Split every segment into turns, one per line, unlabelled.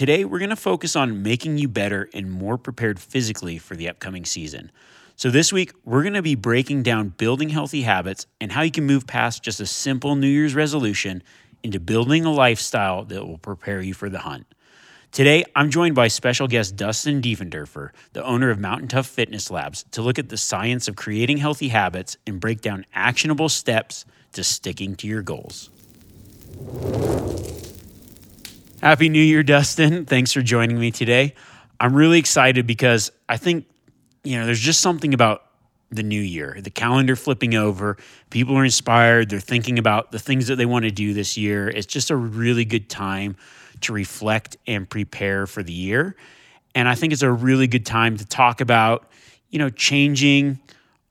Today, we're going to focus on making you better and more prepared physically for the upcoming season. So, this week, we're going to be breaking down building healthy habits and how you can move past just a simple New Year's resolution into building a lifestyle that will prepare you for the hunt. Today, I'm joined by special guest Dustin Diefenderfer, the owner of Mountain Tough Fitness Labs, to look at the science of creating healthy habits and break down actionable steps to sticking to your goals. Happy New Year, Dustin. Thanks for joining me today. I'm really excited because I think, you know, there's just something about the new year, the calendar flipping over. People are inspired. They're thinking about the things that they want to do this year. It's just a really good time to reflect and prepare for the year. And I think it's a really good time to talk about, you know, changing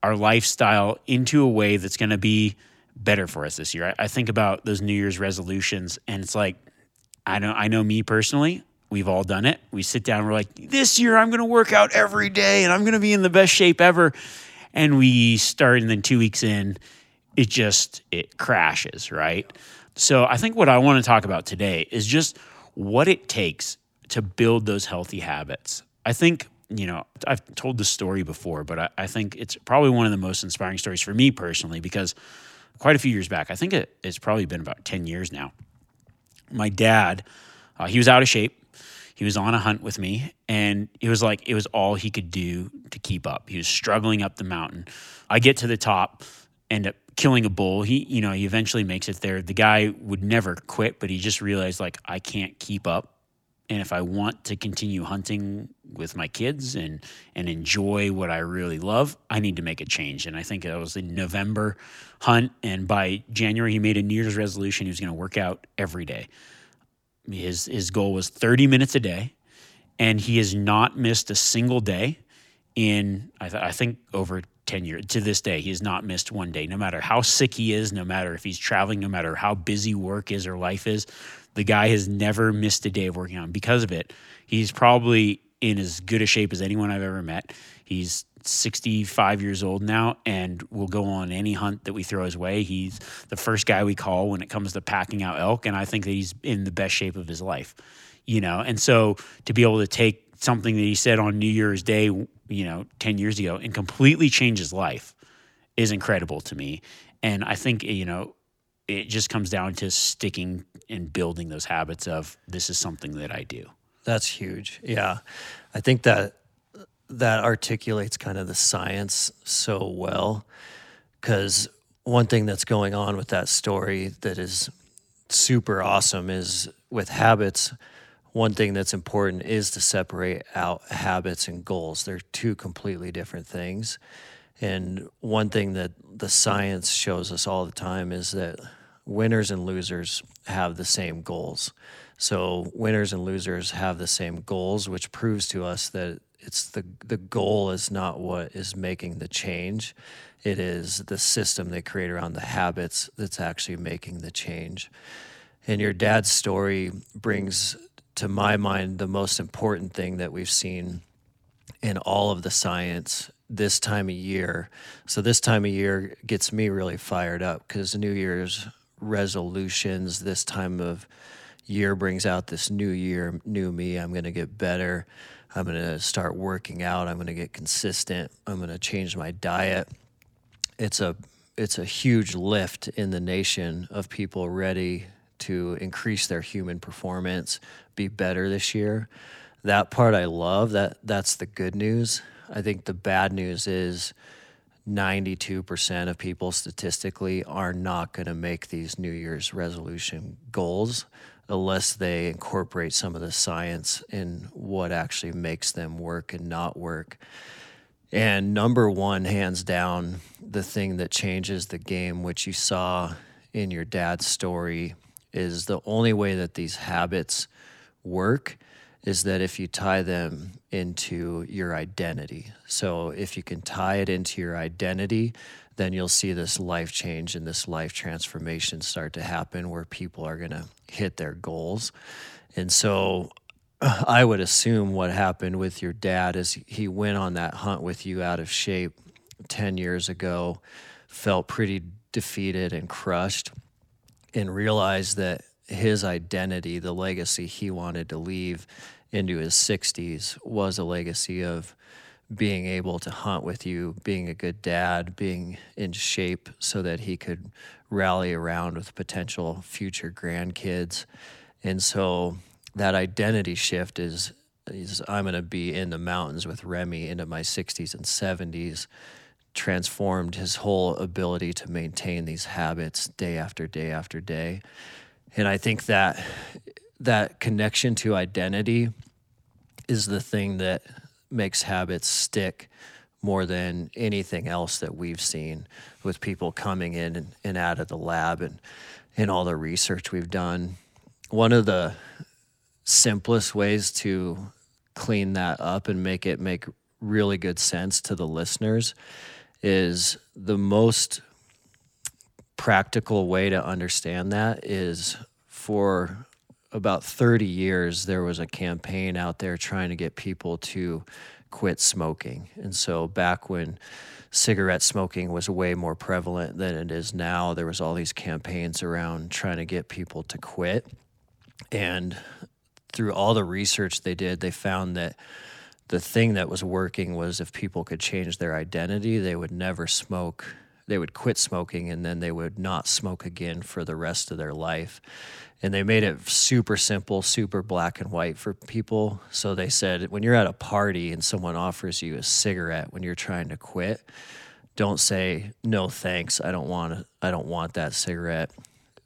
our lifestyle into a way that's going to be better for us this year. I, I think about those New Year's resolutions, and it's like, I know, I know me personally. We've all done it. We sit down, we're like, this year I'm going to work out every day and I'm going to be in the best shape ever. And we start, and then two weeks in, it just it crashes, right? So I think what I want to talk about today is just what it takes to build those healthy habits. I think you know, I've told this story before, but I, I, think it's probably one of the most inspiring stories for me personally because quite a few years back. I think it, it's probably been about 10 years now. My dad, uh, he was out of shape. He was on a hunt with me, and it was like it was all he could do to keep up. He was struggling up the mountain. I get to the top, end up killing a bull. He, you know, he eventually makes it there. The guy would never quit, but he just realized like I can't keep up and if I want to continue hunting with my kids and and enjoy what I really love, I need to make a change. And I think it was a November hunt, and by January he made a New Year's resolution. He was going to work out every day. His his goal was 30 minutes a day, and he has not missed a single day in I, th- I think over 10 years to this day he has not missed one day no matter how sick he is no matter if he's traveling no matter how busy work is or life is the guy has never missed a day of working out. because of it, he's probably in as good a shape as anyone I've ever met. He's 65 years old now and will go on any hunt that we throw his way. He's the first guy we call when it comes to packing out elk. And I think that he's in the best shape of his life, you know? And so to be able to take something that he said on New Year's Day, you know, 10 years ago and completely change his life is incredible to me. And I think, you know, it just comes down to sticking and building those habits of this is something that I do.
That's huge. Yeah. I think that that articulates kind of the science so well cuz one thing that's going on with that story that is super awesome is with habits one thing that's important is to separate out habits and goals. They're two completely different things. And one thing that the science shows us all the time is that winners and losers have the same goals. So winners and losers have the same goals, which proves to us that it's the the goal is not what is making the change. It is the system they create around the habits that's actually making the change. And your dad's story brings to my mind the most important thing that we've seen in all of the science this time of year. So this time of year gets me really fired up because New Year's resolutions this time of year brings out this new year, new me. I'm going to get better. I'm going to start working out. I'm going to get consistent. I'm going to change my diet. It's a it's a huge lift in the nation of people ready to increase their human performance, be better this year. That part I love. That that's the good news. I think the bad news is 92% of people statistically are not going to make these New Year's resolution goals unless they incorporate some of the science in what actually makes them work and not work. And number one, hands down, the thing that changes the game, which you saw in your dad's story, is the only way that these habits work is that if you tie them into your identity. So if you can tie it into your identity, then you'll see this life change and this life transformation start to happen where people are going to hit their goals. And so I would assume what happened with your dad is he went on that hunt with you out of shape 10 years ago, felt pretty defeated and crushed, and realized that his identity, the legacy he wanted to leave into his 60s, was a legacy of being able to hunt with you, being a good dad, being in shape so that he could rally around with potential future grandkids. And so that identity shift is, is I'm going to be in the mountains with Remi into my 60s and 70s transformed his whole ability to maintain these habits day after day after day. And I think that that connection to identity is the thing that makes habits stick more than anything else that we've seen with people coming in and, and out of the lab and in all the research we've done. One of the simplest ways to clean that up and make it make really good sense to the listeners is the most practical way to understand that is for about 30 years there was a campaign out there trying to get people to quit smoking. And so back when cigarette smoking was way more prevalent than it is now, there was all these campaigns around trying to get people to quit. And through all the research they did, they found that the thing that was working was if people could change their identity, they would never smoke. They would quit smoking and then they would not smoke again for the rest of their life and they made it super simple, super black and white for people. So they said when you're at a party and someone offers you a cigarette when you're trying to quit, don't say no thanks. I don't want I don't want that cigarette.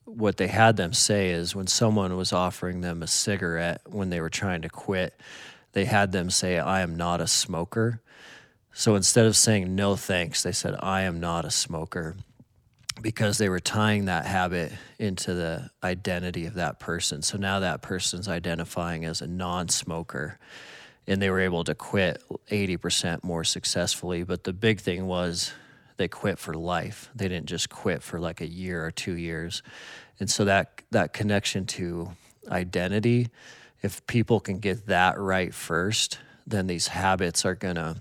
What they had them say is when someone was offering them a cigarette when they were trying to quit, they had them say I am not a smoker. So instead of saying no thanks, they said I am not a smoker because they were tying that habit into the identity of that person. So now that person's identifying as a non smoker and they were able to quit 80% more successfully. But the big thing was they quit for life. They didn't just quit for like a year or two years. And so that that connection to identity, if people can get that right first, then these habits are going to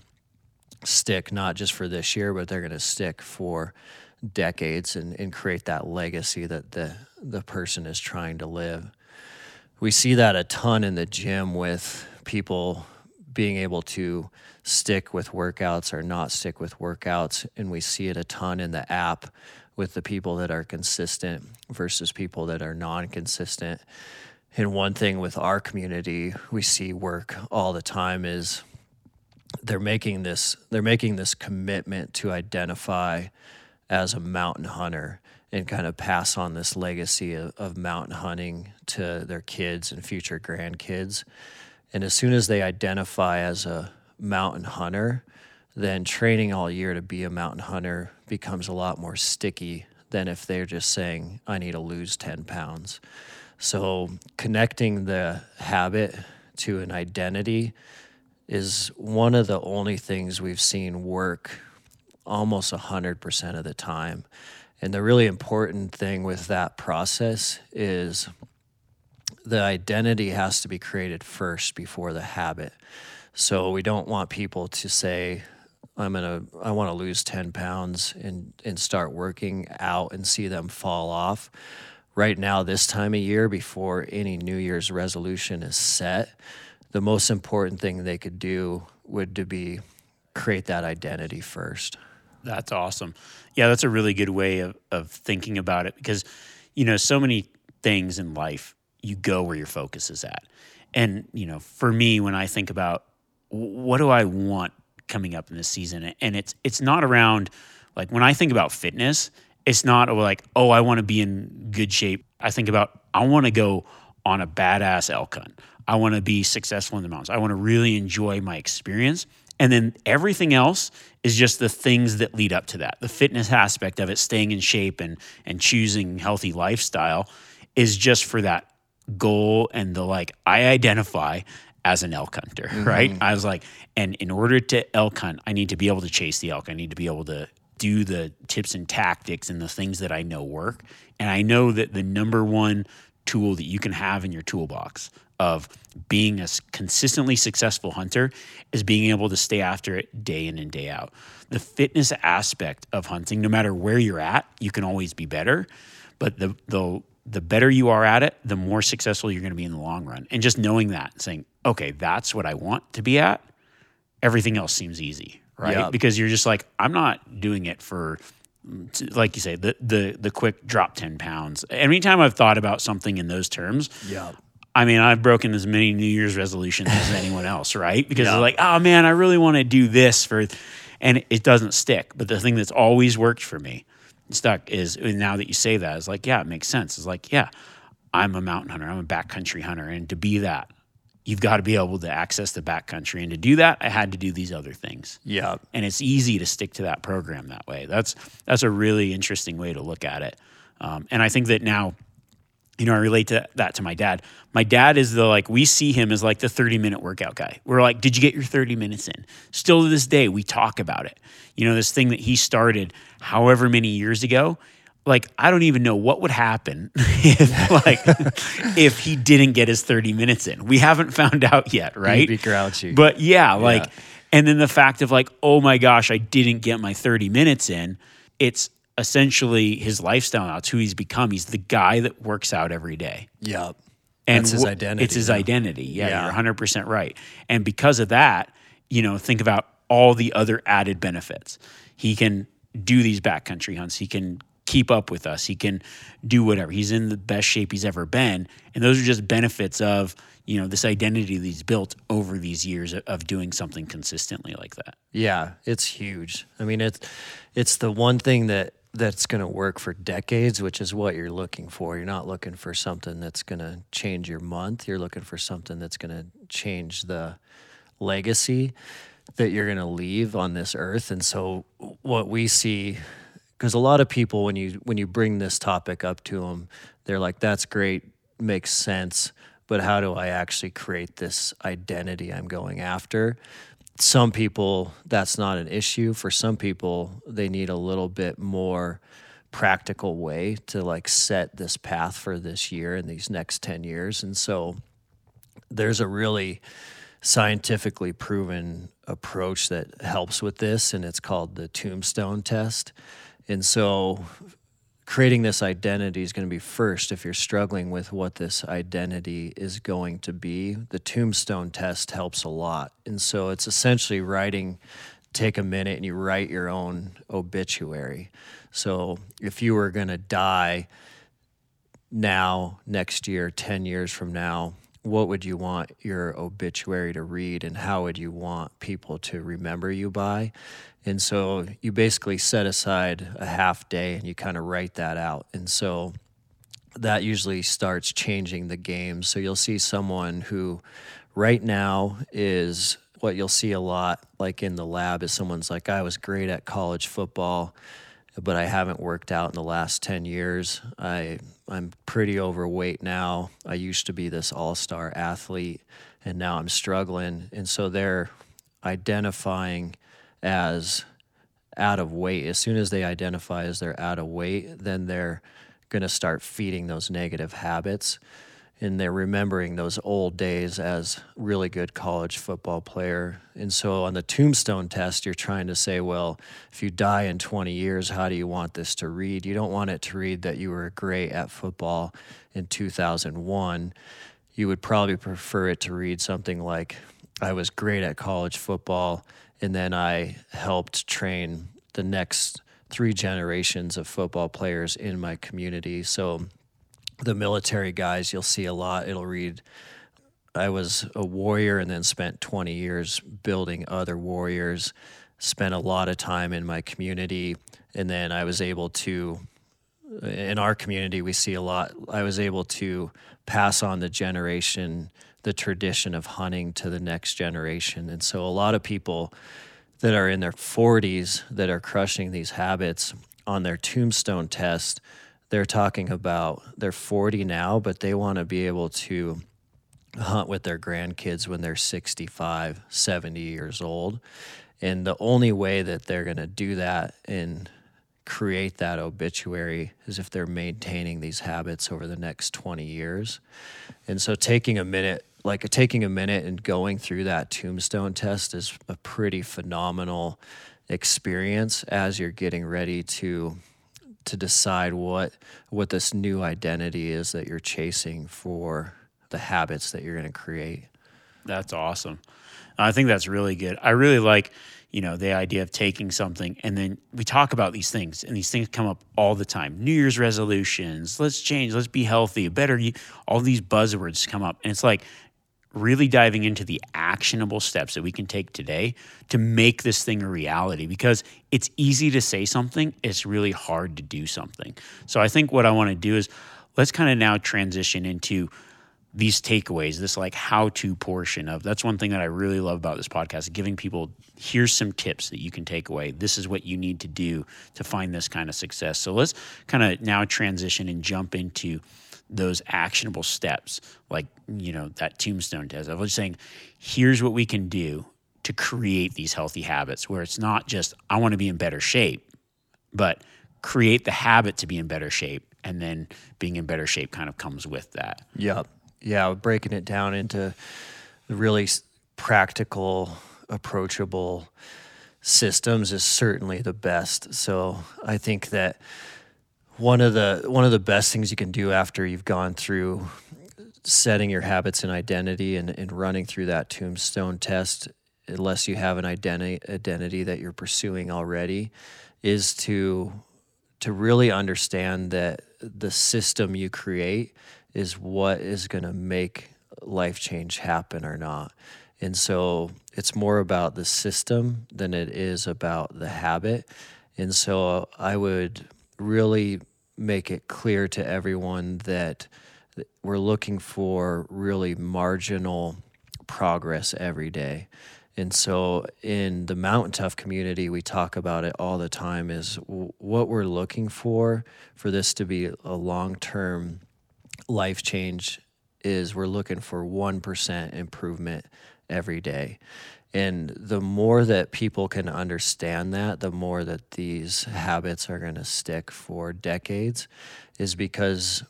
stick not just for this year, but they're going to stick for decades and, and create that legacy that the, the person is trying to live. We see that a ton in the gym with people being able to stick with workouts or not stick with workouts. And we see it a ton in the app with the people that are consistent versus people that are non consistent. And one thing with our community we see work all the time is they're making this they're making this commitment to identify as a mountain hunter and kind of pass on this legacy of, of mountain hunting to their kids and future grandkids. And as soon as they identify as a mountain hunter, then training all year to be a mountain hunter becomes a lot more sticky than if they're just saying, I need to lose 10 pounds. So connecting the habit to an identity is one of the only things we've seen work almost 100% of the time. And the really important thing with that process is the identity has to be created first before the habit. So we don't want people to say, I'm gonna I want to lose 10 pounds and and start working out and see them fall off. Right now, this time of year, before any New Year's resolution is set, the most important thing they could do would to be create that identity first.
That's awesome. Yeah, that's a really good way of, of thinking about it because, you know, so many things in life, you go where your focus is at. And, you know, for me, when I think about what do I want coming up in this season, and it's it's not around like when I think about fitness, it's not oh, like, oh, I want to be in good shape. I think about I want to go on a badass elk hunt. I want to be successful in the mountains. I want to really enjoy my experience. And then everything else is just the things that lead up to that. The fitness aspect of it, staying in shape and and choosing healthy lifestyle is just for that goal and the like I identify as an elk hunter, mm-hmm. right? I was like, and in order to elk hunt, I need to be able to chase the elk. I need to be able to do the tips and tactics and the things that I know work. And I know that the number one tool that you can have in your toolbox of being a consistently successful hunter is being able to stay after it day in and day out. The fitness aspect of hunting, no matter where you're at, you can always be better. But the the the better you are at it, the more successful you're going to be in the long run. And just knowing that, saying, okay, that's what I want to be at, everything else seems easy, right? Yep. Because you're just like, I'm not doing it for like you say, the the the quick drop ten pounds. Anytime I've thought about something in those terms,
yeah.
I mean, I've broken as many New Year's resolutions as anyone else, right? Because yeah. it's like, oh man, I really want to do this for, and it doesn't stick. But the thing that's always worked for me, stuck, is now that you say that, it's like, yeah, it makes sense. It's like, yeah, I'm a mountain hunter, I'm a backcountry hunter, and to be that, you've got to be able to access the backcountry. And to do that, I had to do these other things.
Yeah.
And it's easy to stick to that program that way. That's that's a really interesting way to look at it. Um, and I think that now, you know, I relate to that to my dad. My dad is the like we see him as like the 30 minute workout guy. We're like, did you get your 30 minutes in? Still to this day, we talk about it. You know, this thing that he started however many years ago like I don't even know what would happen if like if he didn't get his 30 minutes in. We haven't found out yet, right? He'd
be grouchy.
But yeah, like yeah. and then the fact of like, oh my gosh, I didn't get my 30 minutes in. It's essentially his lifestyle now. It's who he's become. He's the guy that works out every day.
Yep.
And That's his identity. It's his though. identity. Yeah, yeah, you're 100% right. And because of that, you know, think about all the other added benefits. He can do these backcountry hunts. He can keep up with us. He can do whatever. He's in the best shape he's ever been. And those are just benefits of, you know, this identity that he's built over these years of doing something consistently like that.
Yeah, it's huge. I mean, it's it's the one thing that that's going to work for decades, which is what you're looking for. You're not looking for something that's going to change your month. You're looking for something that's going to change the legacy that you're going to leave on this earth. And so what we see because a lot of people when you when you bring this topic up to them they're like that's great makes sense but how do i actually create this identity i'm going after some people that's not an issue. For some people they need a little bit more practical way to like set this path for this year and these next 10 years. And so there's a really scientifically proven approach that helps with this and it's called the tombstone test. And so creating this identity is going to be first if you're struggling with what this identity is going to be. The tombstone test helps a lot. And so it's essentially writing take a minute and you write your own obituary. So if you were going to die now, next year, 10 years from now, what would you want your obituary to read and how would you want people to remember you by? And so you basically set aside a half day and you kind of write that out. And so that usually starts changing the game. So you'll see someone who right now is what you'll see a lot like in the lab is someone's like I was great at college football but I haven't worked out in the last 10 years. I I'm pretty overweight now. I used to be this all-star athlete and now I'm struggling and so they're identifying as out of weight. As soon as they identify as they're out of weight, then they're going to start feeding those negative habits. and they're remembering those old days as really good college football player. And so on the tombstone test, you're trying to say, well, if you die in 20 years, how do you want this to read? You don't want it to read that you were great at football in 2001. You would probably prefer it to read something like, I was great at college football, and then I helped train the next three generations of football players in my community. So the military guys, you'll see a lot. It'll read, I was a warrior and then spent 20 years building other warriors, spent a lot of time in my community. And then I was able to, in our community, we see a lot. I was able to pass on the generation, the tradition of hunting to the next generation. And so a lot of people that are in their 40s that are crushing these habits on their tombstone test they're talking about they're 40 now, but they want to be able to hunt with their grandkids when they're 65, 70 years old. And the only way that they're going to do that and create that obituary is if they're maintaining these habits over the next 20 years. And so taking a minute, like taking a minute and going through that tombstone test is a pretty phenomenal experience as you're getting ready to to decide what what this new identity is that you're chasing for the habits that you're going to create.
That's awesome. I think that's really good. I really like, you know, the idea of taking something and then we talk about these things and these things come up all the time. New Year's resolutions, let's change, let's be healthy, better. All these buzzwords come up and it's like really diving into the actionable steps that we can take today to make this thing a reality because it's easy to say something, it's really hard to do something. So I think what I want to do is let's kind of now transition into these takeaways, this like how to portion of that's one thing that I really love about this podcast, giving people here's some tips that you can take away. This is what you need to do to find this kind of success. So let's kind of now transition and jump into those actionable steps, like, you know, that tombstone test. I was saying, here's what we can do to create these healthy habits where it's not just, I want to be in better shape, but create the habit to be in better shape. And then being in better shape kind of comes with that.
Yeah. Yeah. Breaking it down into really practical, approachable systems is certainly the best. So I think that one of the one of the best things you can do after you've gone through setting your habits and identity and, and running through that tombstone test unless you have an identity identity that you're pursuing already is to to really understand that the system you create is what is going to make life change happen or not. And so it's more about the system than it is about the habit. And so i would really make it clear to everyone that we're looking for really marginal progress every day. And so in the Mountain Tough community, we talk about it all the time is what we're looking for for this to be a long term life change is we're looking for 1% improvement every day. And the more that people can understand that, the more that these habits are going to stick for decades, is because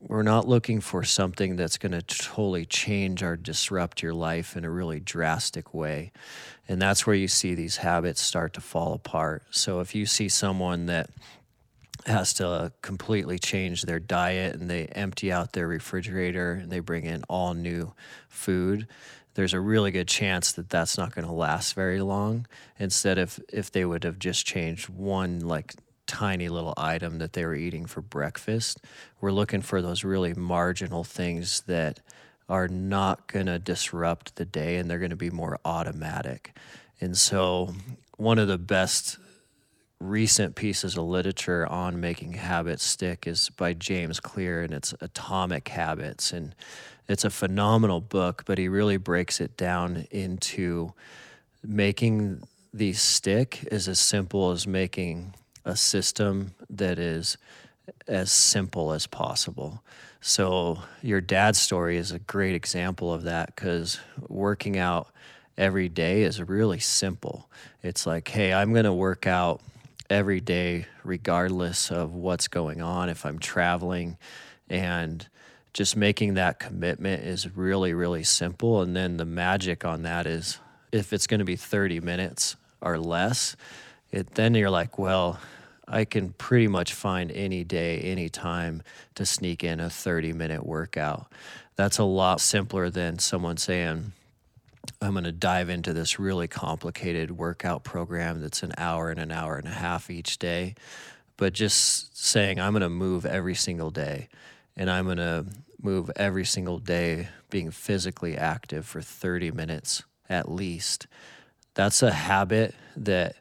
we're not looking for something that's going to totally change or disrupt your life in a really drastic way. And that's where you see these habits start to fall apart. So if you see someone that has to completely change their diet and they empty out their refrigerator and they bring in all new food there's a really good chance that that's not going to last very long. Instead, if if they would have just changed one like tiny little item that they were eating for breakfast, we're looking for those really marginal things that are not going to disrupt the day and they're going to be more automatic. And so, one of the best recent pieces of literature on making habits stick is by James Clear and it's Atomic Habits and it's a phenomenal book, but he really breaks it down into making the stick is as simple as making a system that is as simple as possible. So, your dad's story is a great example of that because working out every day is really simple. It's like, hey, I'm going to work out every day, regardless of what's going on. If I'm traveling and just making that commitment is really, really simple. And then the magic on that is if it's going to be 30 minutes or less, it, then you're like, well, I can pretty much find any day, any time to sneak in a 30 minute workout. That's a lot simpler than someone saying, I'm going to dive into this really complicated workout program that's an hour and an hour and a half each day. But just saying, I'm going to move every single day and I'm going to move every single day being physically active for 30 minutes at least. That's a habit that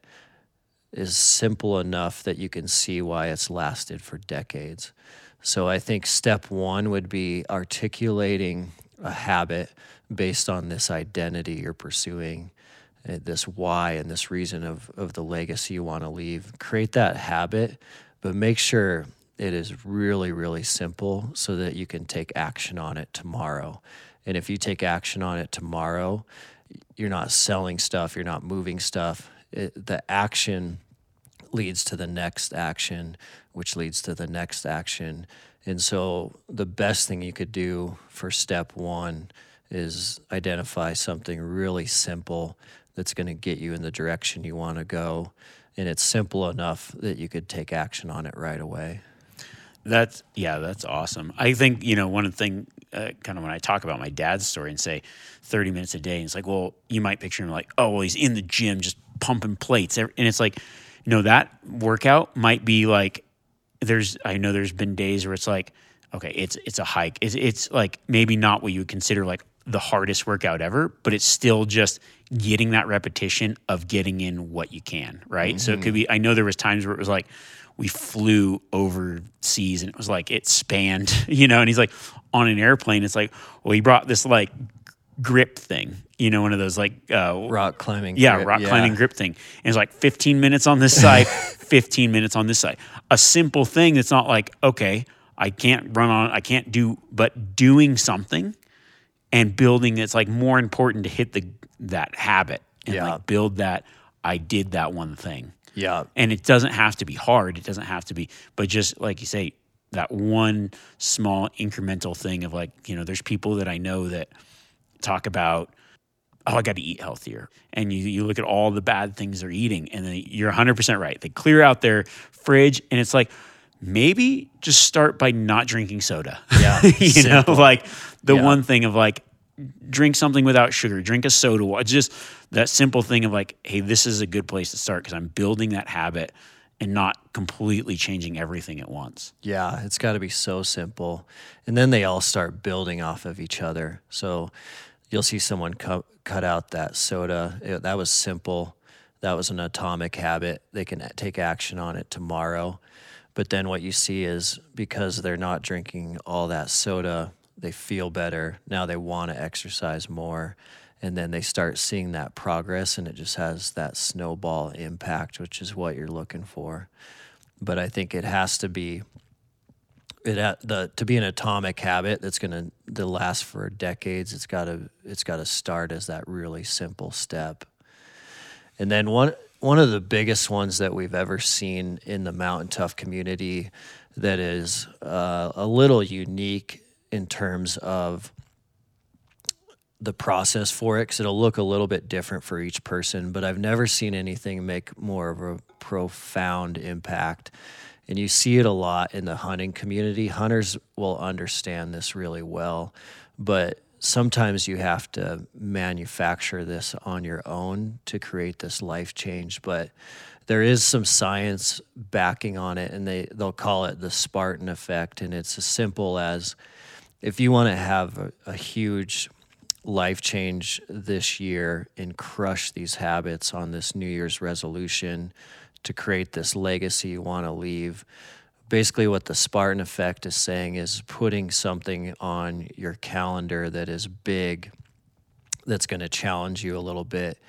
is simple enough that you can see why it's lasted for decades. So I think step one would be articulating a habit based on this identity you're pursuing, uh, this why and this reason of, of the legacy you want to leave. Create that habit, but make sure it is really, really simple so that you can take action on it tomorrow. And if you take action on it tomorrow, you're not selling stuff, you're not moving stuff. It, the action leads to the next action, which leads to the next action. And so, the best thing you could do for step one is identify something really simple that's going to get you in the direction you want to go. And it's simple enough that you could take action on it right away.
That's yeah, that's awesome. I think you know one thing, uh, kind of when I talk about my dad's story and say thirty minutes a day, and it's like, well, you might picture him like, oh, well, he's in the gym just pumping plates, and it's like, you know, that workout might be like, there's I know there's been days where it's like, okay, it's it's a hike, it's it's like maybe not what you would consider like the hardest workout ever, but it's still just getting that repetition of getting in what you can, right? Mm-hmm. So it could be. I know there was times where it was like we flew overseas and it was like it spanned, you know, and he's like on an airplane, it's like, well, he brought this like grip thing, you know, one of those like
uh, rock climbing,
yeah, grip, rock yeah. climbing grip thing. And it's like 15 minutes on this side, 15 minutes on this side. A simple thing that's not like, okay, I can't run on, I can't do, but doing something and building it's like more important to hit the that habit and yeah. like build that I did that one thing.
Yeah.
And it doesn't have to be hard. It doesn't have to be, but just like you say, that one small incremental thing of like, you know, there's people that I know that talk about, oh, I got to eat healthier. And you, you look at all the bad things they're eating, and then you're 100% right. They clear out their fridge, and it's like, maybe just start by not drinking soda.
Yeah.
you simple. know, like the yeah. one thing of like, drink something without sugar, drink a soda. It's just that simple thing of like, hey, this is a good place to start because I'm building that habit and not completely changing everything at once.
Yeah, it's got to be so simple. And then they all start building off of each other. So you'll see someone cut, cut out that soda. It, that was simple. That was an atomic habit. They can take action on it tomorrow. But then what you see is because they're not drinking all that soda, they feel better. Now they want to exercise more. And then they start seeing that progress, and it just has that snowball impact, which is what you're looking for. But I think it has to be it the to be an atomic habit that's going to last for decades. It's got to it's got to start as that really simple step. And then one one of the biggest ones that we've ever seen in the Mountain Tough community that is uh, a little unique in terms of the process for it because it'll look a little bit different for each person but i've never seen anything make more of a profound impact. And you see it a lot in the hunting community. Hunters will understand this really well but sometimes you have to manufacture this on your own to create this life change. But there is some science backing on it and they they'll call it the spartan effect and it's as simple as if you want to have a, a huge life change this year and crush these habits on this New Year's resolution to create this legacy you want to leave. Basically, what the Spartan effect is saying is putting something on your calendar that is big, that's going to challenge you a little bit,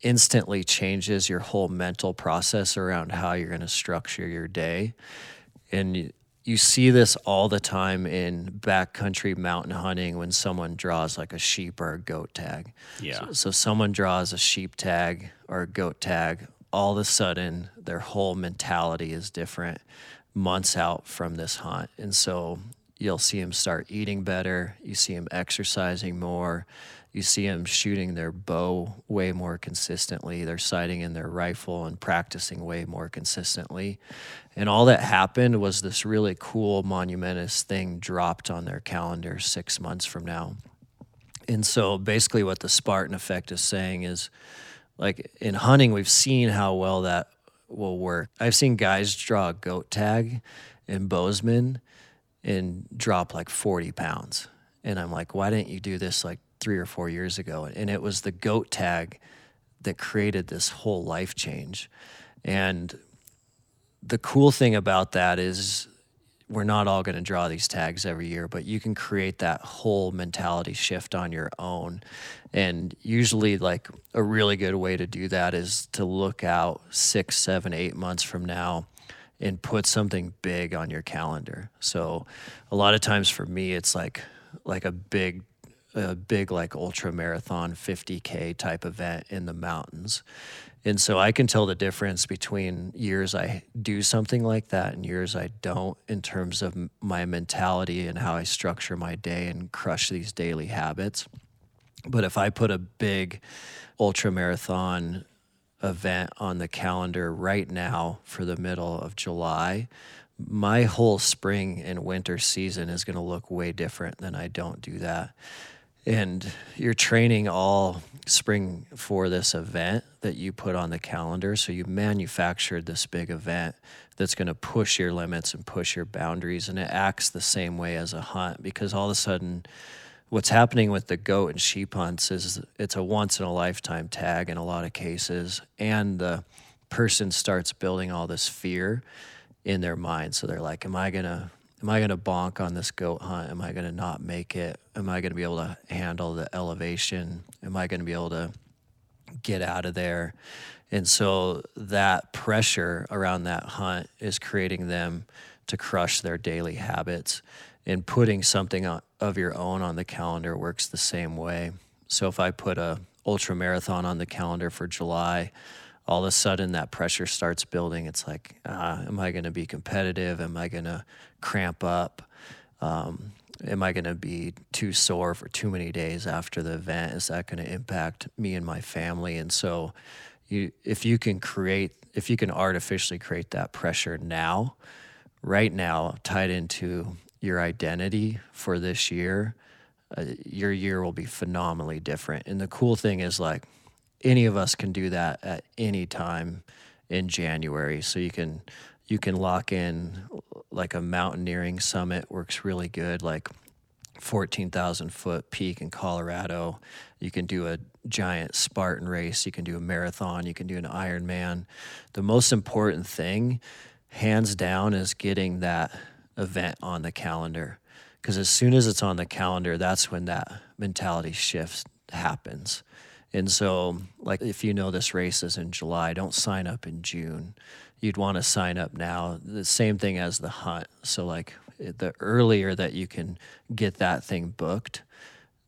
instantly changes your whole mental process around how you're going to structure your day. And you see this all the time in backcountry mountain hunting when someone draws like a sheep or a goat tag.
Yeah.
So, so, someone draws a sheep tag or a goat tag, all of a sudden their whole mentality is different months out from this hunt. And so you'll see them start eating better. You see them exercising more. You see them shooting their bow way more consistently. They're sighting in their rifle and practicing way more consistently. And all that happened was this really cool, monumentous thing dropped on their calendar six months from now. And so basically, what the Spartan effect is saying is like in hunting, we've seen how well that will work. I've seen guys draw a goat tag in Bozeman and drop like 40 pounds. And I'm like, why didn't you do this like three or four years ago. And it was the goat tag that created this whole life change. And the cool thing about that is we're not all going to draw these tags every year, but you can create that whole mentality shift on your own. And usually, like a really good way to do that is to look out six, seven, eight months from now and put something big on your calendar. So, a lot of times for me, it's like like a big a big like ultra marathon 50k type event in the mountains. And so i can tell the difference between years i do something like that and years i don't in terms of my mentality and how i structure my day and crush these daily habits. But if i put a big ultra marathon event on the calendar right now for the middle of july my whole spring and winter season is going to look way different than I don't do that and you're training all spring for this event that you put on the calendar. So you manufactured this big event that's going to push your limits and push your boundaries. And it acts the same way as a hunt because all of a sudden, what's happening with the goat and sheep hunts is it's a once in a lifetime tag in a lot of cases. And the person starts building all this fear in their mind. So they're like, Am I going to am I going to bonk on this goat hunt? Am I going to not make it? Am I going to be able to handle the elevation? Am I going to be able to get out of there? And so that pressure around that hunt is creating them to crush their daily habits. And putting something of your own on the calendar works the same way. So if I put a ultra marathon on the calendar for July, all of a sudden that pressure starts building. It's like, uh, am I going to be competitive? Am I going to cramp up? Um, am I going to be too sore for too many days after the event? Is that going to impact me and my family? And so, you, if you can create, if you can artificially create that pressure now, right now, tied into your identity for this year, uh, your year will be phenomenally different. And the cool thing is, like, any of us can do that at any time in January. So you can you can lock in like a mountaineering summit works really good, like 14,000 foot peak in Colorado. You can do a giant Spartan race. You can do a marathon. You can do an Ironman. The most important thing, hands down, is getting that event on the calendar. Because as soon as it's on the calendar, that's when that mentality shift happens. And so, like, if you know this race is in July, don't sign up in June. You'd want to sign up now. The same thing as the hunt. So, like, eh, the earlier that you can get that thing booked,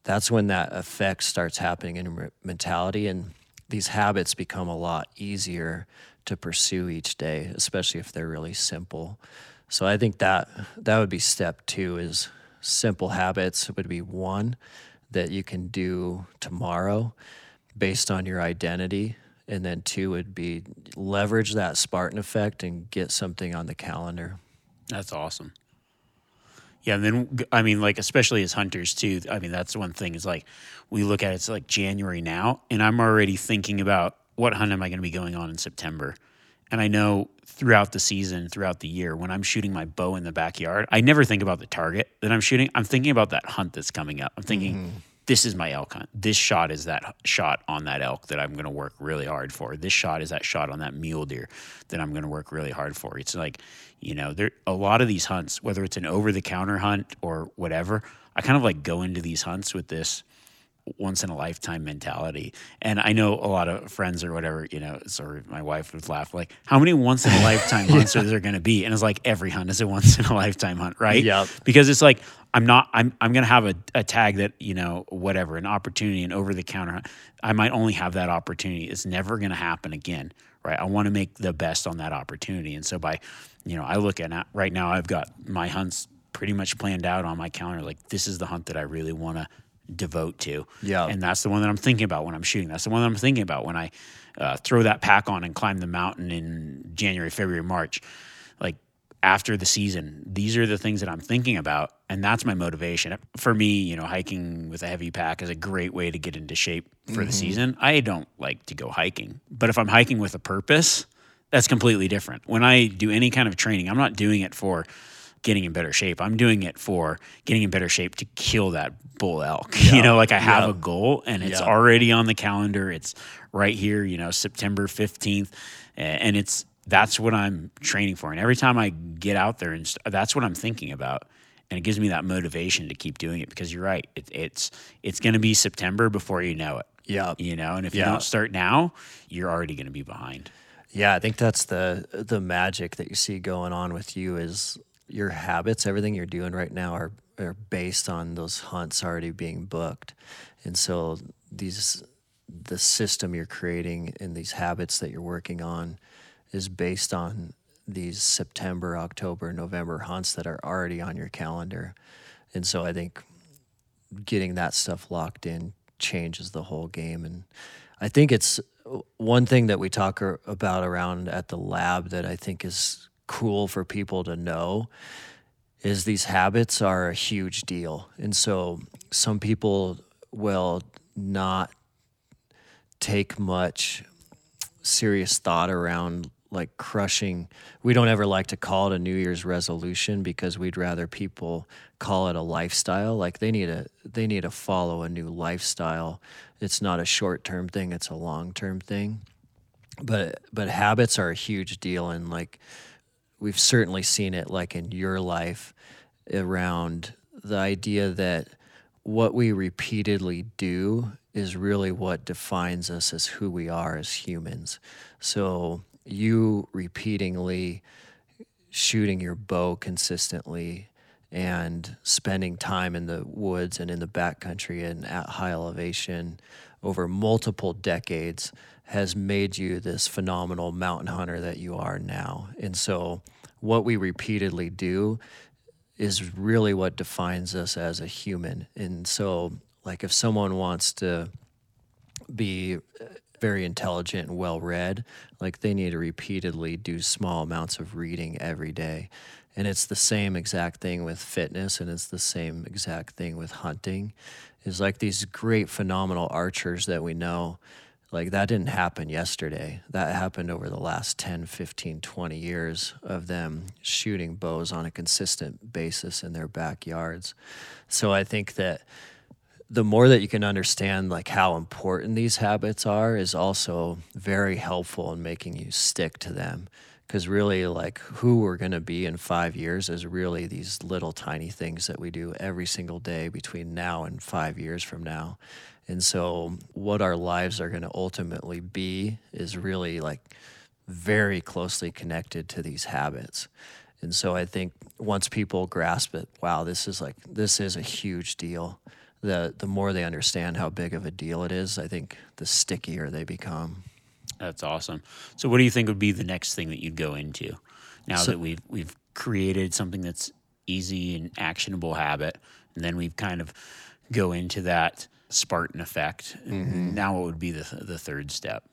that's when that effect starts happening in mentality. And these habits become a lot easier to pursue each day, especially if they're really simple. So I think that that would be step two is simple habits would be one that you can do tomorrow based on your identity. And then two would be leverage that Spartan effect and get something on the calendar.
That's awesome. Yeah, and then I mean, like especially as hunters too. I mean, that's one thing is like we look at it, it's like January now, and I'm already thinking about what hunt am I going to be going on in September. And I know throughout the season, throughout the year, when I'm shooting my bow in the backyard, I never think about the target that I'm shooting. I'm thinking about that hunt that's coming up. I'm thinking, mm-hmm this is my elk hunt. This shot is that shot on that elk that I'm going to work really hard for. This shot is that shot on that mule deer that I'm going to work really hard for. It's like, you know, there a lot of these hunts, whether it's an over the counter hunt or whatever, I kind of like go into these hunts with this once in a lifetime mentality. And I know a lot of friends or whatever, you know, sorry, my wife would laugh like, how many once in a lifetime hunts are there going to be? And it's like every hunt is a once in a lifetime hunt, right?
Yeah.
Because it's like I'm not. I'm. I'm going to have a, a tag that you know whatever an opportunity an over the counter. I might only have that opportunity. It's never going to happen again, right? I want to make the best on that opportunity, and so by, you know, I look at right now. I've got my hunts pretty much planned out on my calendar. Like this is the hunt that I really want to devote to.
Yeah.
And that's the one that I'm thinking about when I'm shooting. That's the one that I'm thinking about when I uh, throw that pack on and climb the mountain in January, February, March. Like after the season, these are the things that I'm thinking about. And that's my motivation. For me, you know, hiking with a heavy pack is a great way to get into shape for the season. I don't like to go hiking, but if I'm hiking with a purpose, that's completely different. When I do any kind of training, I'm not doing it for getting in better shape. I'm doing it for getting in better shape to kill that bull elk. You know, like I have
Yeah.
a goal and it's
Yeah.
already on the calendar. It's right here, you know, September 15th. And it's that's what I'm training for. And every time I get out there and st- that's what I'm thinking about. And it gives me that motivation to keep doing it because you're right. It, it's it's going to be September before you know it.
Yeah.
You know, and if you don't start now, you're already going to be behind.
Yeah, I think that's the the magic that you see going on with you is your habits, everything you're doing right now are are based on those hunts already being booked. And so these the system you're creating and these habits that you're working on is based on these September, October, November hunts that are already on your calendar. And so I think getting that stuff locked in changes the whole game. And I think it's one thing that we talk about around at the lab that I think is cool for people to know is these habits are a huge deal. And so some people will not take much serious thought around like crushing. We don't ever like to call it a new year's resolution because we'd rather people call it a lifestyle. Like they need to they need to follow a new lifestyle. It's not a short term thing it's a long term thing. But but habits are a huge deal and like we've certainly seen it like in your life around the idea that what we repeatedly do is really what defines us as who we are as humans. So you repeatedly shooting your bow consistently and spending time in the woods and in the backcountry and at high elevation over multiple decades has made you this phenomenal mountain hunter that you are now. And so what we repeatedly do is really what defines us as a human. And so, like, if someone wants to be very intelligent and well read, like, they need to repeatedly do small amounts of reading every day. And it's the same exact thing with fitness, and it's the same exact thing with hunting. Is like these great, phenomenal archers that we know like that didn't happen yesterday. That happened over the last 10 15 20 years of them shooting bows on a consistent basis in their backyards. So i think that the more that you can understand like how important these habits are is also very helpful in making you stick to them. Because really like who we're going to be in five years is really these little tiny things that we do every single day between now and five years from now and so, what our lives are going to ultimately be is really like very closely connected to these habits. And so, I think once people grasp it, wow, this is like, this is a huge deal. The, the more they understand how big of a deal it is, I think the stickier they become.
That's awesome. So, what do you think would be the next thing that you'd go into now
So-
that we've we've created something that's easy and actionable habit, and then we've kind of go into that Spartan effect. Mm-hmm. Now, what would be the the third step?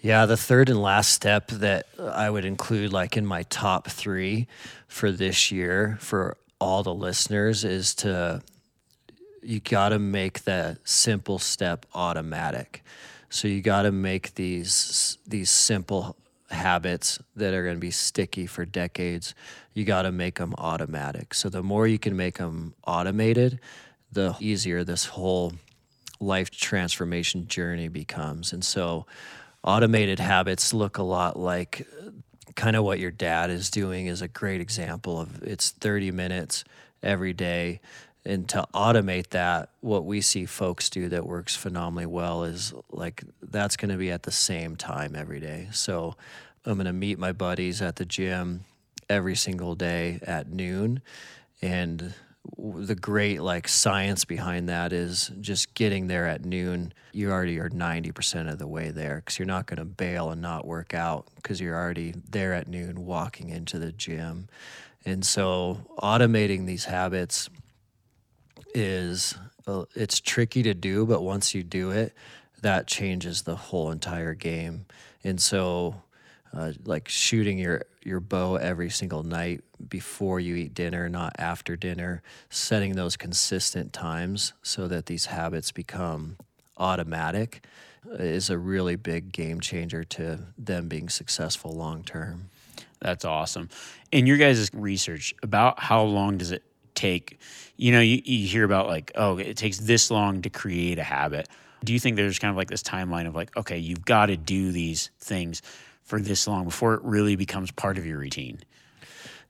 Yeah, the third and last step that I would include, like in my top three for this year for all the listeners, is to you got to make that simple step automatic. So you got to make these these simple habits that are going to be sticky for decades. You got to make them automatic. So the more you can make them automated, the easier this whole life transformation journey becomes. And so automated habits look a lot like uh, kind of what your dad is doing is a great example of it's 30 minutes every day and to automate that what we see folks do that works phenomenally well is like that's going to be at the same time every day so i'm going to meet my buddies at the gym every single day at noon and the great like science behind that is just getting there at noon. You already are 90% of the way there because you're not going to bail and not work out because you're already there at noon walking into the gym. And so automating these habits is uh, it's tricky to do, but once you do it, that changes the whole entire game. And so, uh, like shooting your your bow every single night before you eat dinner, not after dinner, setting those consistent times so that these habits become automatic uh, is a really big game changer to them being successful long term.
That's awesome. In your guys' research, about how long does it take? You know, you, you hear about like, oh, it takes this long to create a habit. Do you think there's kind of like this timeline of like, okay, you've got to do these things for this long before it really becomes part of your routine?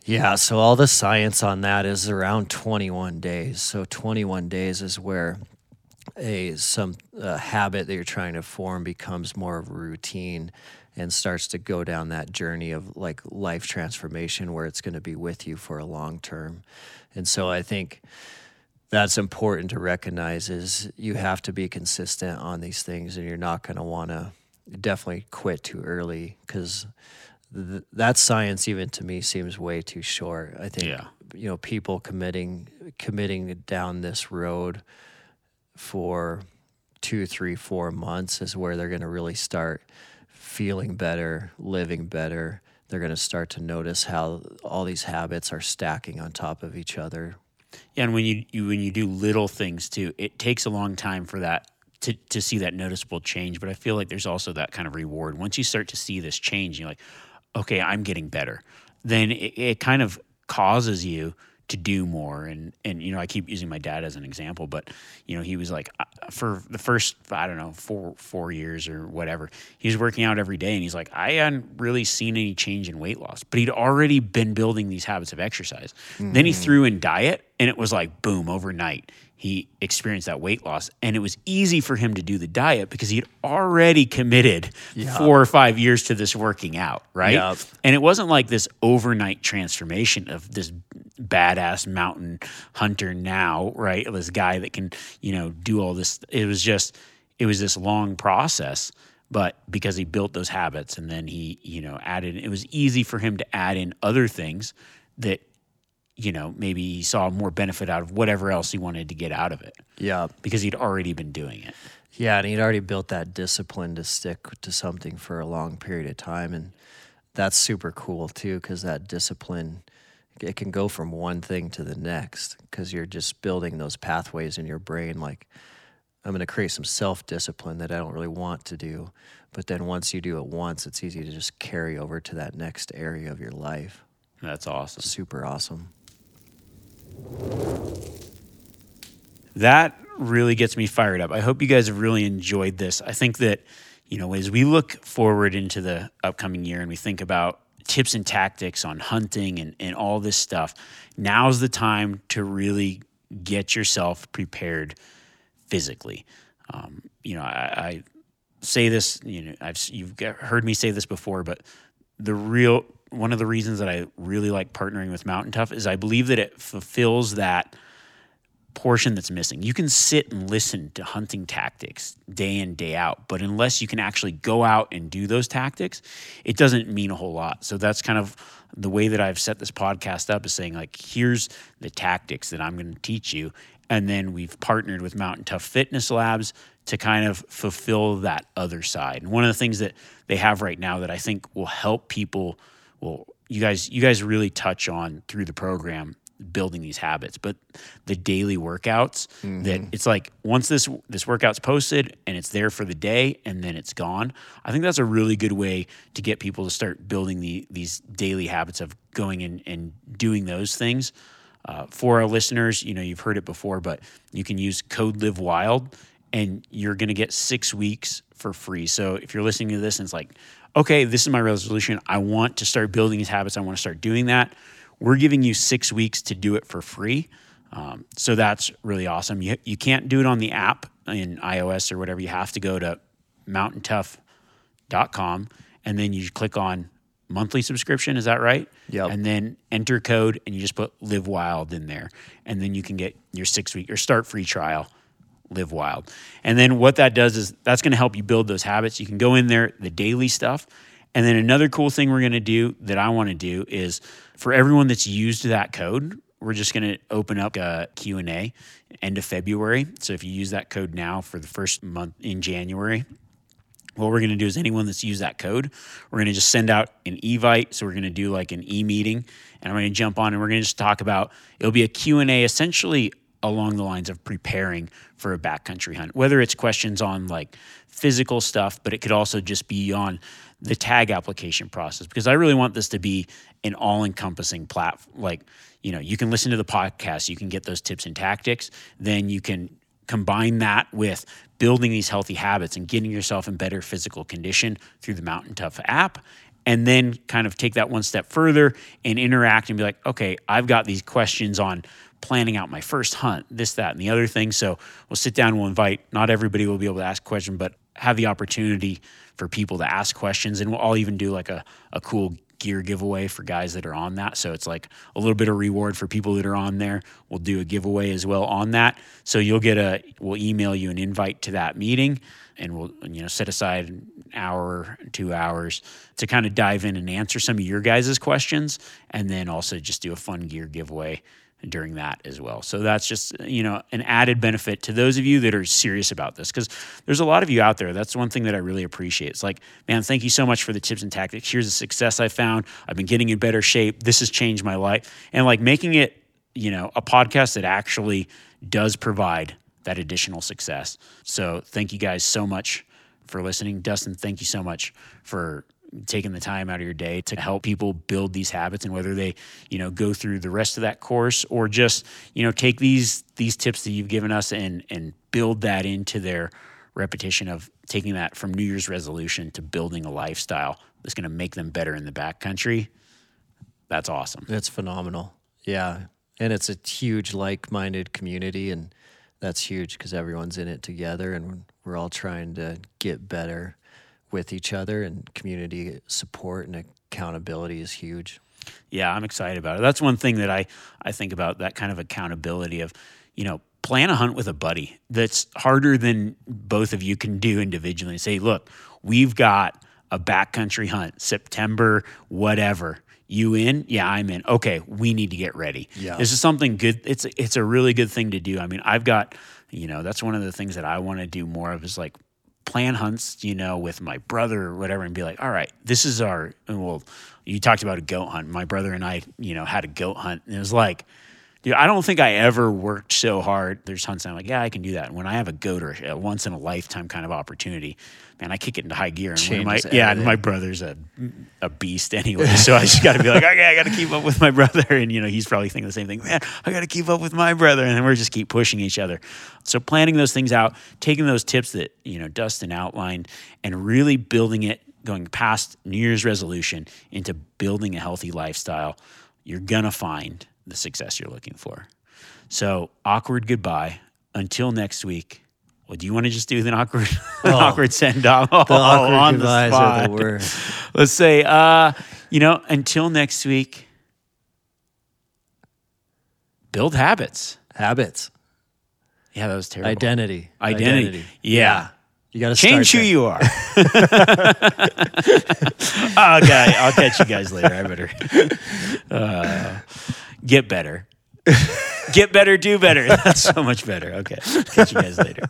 Yeah, so all the science on that is around 21 days. So 21 days is where a some a habit that you're trying to form becomes more of a routine and starts to go down that journey of like life transformation where it's going to be with you for a long term. And so I think that's important to recognize is you have to be consistent on these things and you're not going to want to definitely quit too early cuz th- that science even to me seems way too short. I think
Yeah.
you know people committing committing down this road for two, three, four months is where they're going to really start feeling better, living better. They're going to start to notice how all these habits are stacking on top of each other.
Yeah, and when you, you when you do little things too, it takes a long time for that to to see that noticeable change. But I feel like there's also that kind of reward once you start to see this change. You're like, okay, I'm getting better. Then it, it kind of causes you to do more. And and you know, I keep using my dad as an example, but you know, he was like uh, for the first I don't know four four years or whatever, he was working out every day, and he's like, I hadn't really seen any change in weight loss, but he'd already been building these habits of exercise. Then he threw in diet, and it was like boom overnight. He experienced that weight loss, and it was easy for him to do the diet because he had already committed four or five years to this working out, right?
Yep.
And it wasn't like this overnight transformation of this badass mountain hunter now, right? This guy that can, you know, do all this. It was just, it was this long process. But because he built those habits and then he, you know, added, it was easy for him to add in other things that, you know, maybe he saw more benefit out of whatever else he wanted to get out of it
Yeah.
because he'd already been doing it.
Yeah, and he'd already built that discipline to stick to something for a long period of time, and that's super cool too, because that discipline it can go from one thing to the next because you're just building those pathways in your brain. Like, I'm going to create some self discipline that I don't really want to do, but then once you do it once, it's easy to just carry over to that next area of your life.
That's awesome.
Super awesome.
That really gets me fired up. I hope you guys have really enjoyed this. I think that, you know, as we look forward into the upcoming year and we think about tips and tactics on hunting and, and all this stuff, now's the time to really get yourself prepared physically. Um, you know, I, I say this, you know, I've you've heard me say this before, but the real one of the reasons that I really like partnering with Mountain Tough is I believe that it fulfills that portion that's missing. You can sit and listen to hunting tactics day in, day out, but unless you can actually go out and do those tactics, it doesn't mean a whole lot. So that's kind of the way that I've set this podcast up is saying, like, here's the tactics that I'm going to teach you. And then we've partnered with Mountain Tough Fitness Labs to kind of fulfill that other side. And one of the things that they have right now that I think will help people, well, you guys, you guys really touch on through the program building these habits but the daily workouts that it's like once this this workout's posted and it's there for the day and then it's gone i think that's a really good way to get people to start building the these daily habits of going and, and doing those things. Uh, for our listeners you know you've heard it before but you can use code live wild and you're going to get six weeks for free. So if you're listening to this and it's like okay this is my resolution i want to start building these habits i want to start doing that we're giving you six weeks to do it for free. Um, so that's really awesome. You, you can't do it on the app in iOS or whatever. You have to go to mountaintough.com and then you click on monthly subscription. Is that right?
Yep.
And then enter code and you just put live wild in there. And then you can get your six week or start free trial, live wild. And then what that does is that's going to help you build those habits. You can go in there, the daily stuff. And then another cool thing we're going to do that I want to do is for everyone that's used that code, we're just going to open up a Q&A end of February. So if you use that code now for the first month in January, what we're going to do is anyone that's used that code, we're going to just send out an evite. So we're going to do like an e-meeting and I'm going to jump on and we're going to just talk about, it'll be a Q&A essentially along the lines of preparing for a backcountry hunt, whether it's questions on like physical stuff, but it could also just be on the tag application process because I really want this to be an all-encompassing platform. Like, you know, you can listen to the podcast, you can get those tips and tactics, then you can combine that with building these healthy habits and getting yourself in better physical condition through the Mountain Tough app. And then kind of take that one step further and interact and be like, okay, I've got these questions on planning out my first hunt, this, that, and the other thing. So we'll sit down, we'll invite, not everybody will be able to ask questions, but have the opportunity for people to ask questions. And we'll all even do like a, a cool gear giveaway for guys that are on that. So it's like a little bit of reward for people that are on there. We'll do a giveaway as well on that. So you'll get a, we'll email you an invite to that meeting and we'll, you know, set aside an hour, two hours to kind of dive in and answer some of your guys' questions. And then also just do a fun gear giveaway during that as well. So that's just, you know, an added benefit to those of you that are serious about this because there's a lot of you out there. That's one thing that I really appreciate. It's like, man, thank you so much for the tips and tactics. Here's the success I found. I've been getting in better shape. This has changed my life. And like making it, you know, a podcast that actually does provide that additional success. So thank you guys so much for listening. Dustin, thank you so much for taking the time out of your day to help people build these habits and whether they you know go through the rest of that course or just you know take these these tips that you've given us and and build that into their repetition of taking that from new year's resolution to building a lifestyle that's going to make them better in the backcountry that's awesome
It's phenomenal. Yeah. And it's a huge like minded community. And that's huge because everyone's in it together and we're all trying to get better with each other. And community support and accountability is huge.
yeah i'm excited about it that's one thing that i i think about that kind of accountability of you know plan a hunt with a buddy that's harder than both of you can do individually say look we've got a backcountry hunt september whatever you in yeah i'm in okay we need to get ready
Yeah.
this is something good it's it's a really good thing to do i mean i've got you know that's one of the things that i want to do more of is like plan hunts, you know, with my brother or whatever, and be like, all right, this is our. Well, you talked about a goat hunt. My brother and I, you know, had a goat hunt, and it was like, dude, I don't think I ever worked so hard. There's hunts, I'm like, yeah, I can do that. And when I have a goat or a once in a lifetime kind of opportunity, man, I kick it into high gear. And my, yeah, and my brother's a a beast anyway, so I just got to be like, okay, I got to keep up with my brother, and you know, he's probably thinking the same thing. Man, I got to keep up with my brother, and then we're just keep pushing each other. So planning those things out, taking those tips that you know Dustin outlined, and really building it, going past New Year's resolution into building a healthy lifestyle, you're gonna find the success you're looking for. So awkward goodbye until next week. Well, do you want to just do an awkward, an
Oh.
awkward send off? Oh,
The awkward
on the
goodbyes are the worst.
Let's say, uh, you know, until next week, build habits.
Habits,
Yeah, that was terrible.
identity,
Identity. Yeah.
You got to
Change who you are. okay, I'll catch you guys later. I better uh, get better. Get better, do better. That's so much better. Okay, catch you guys later.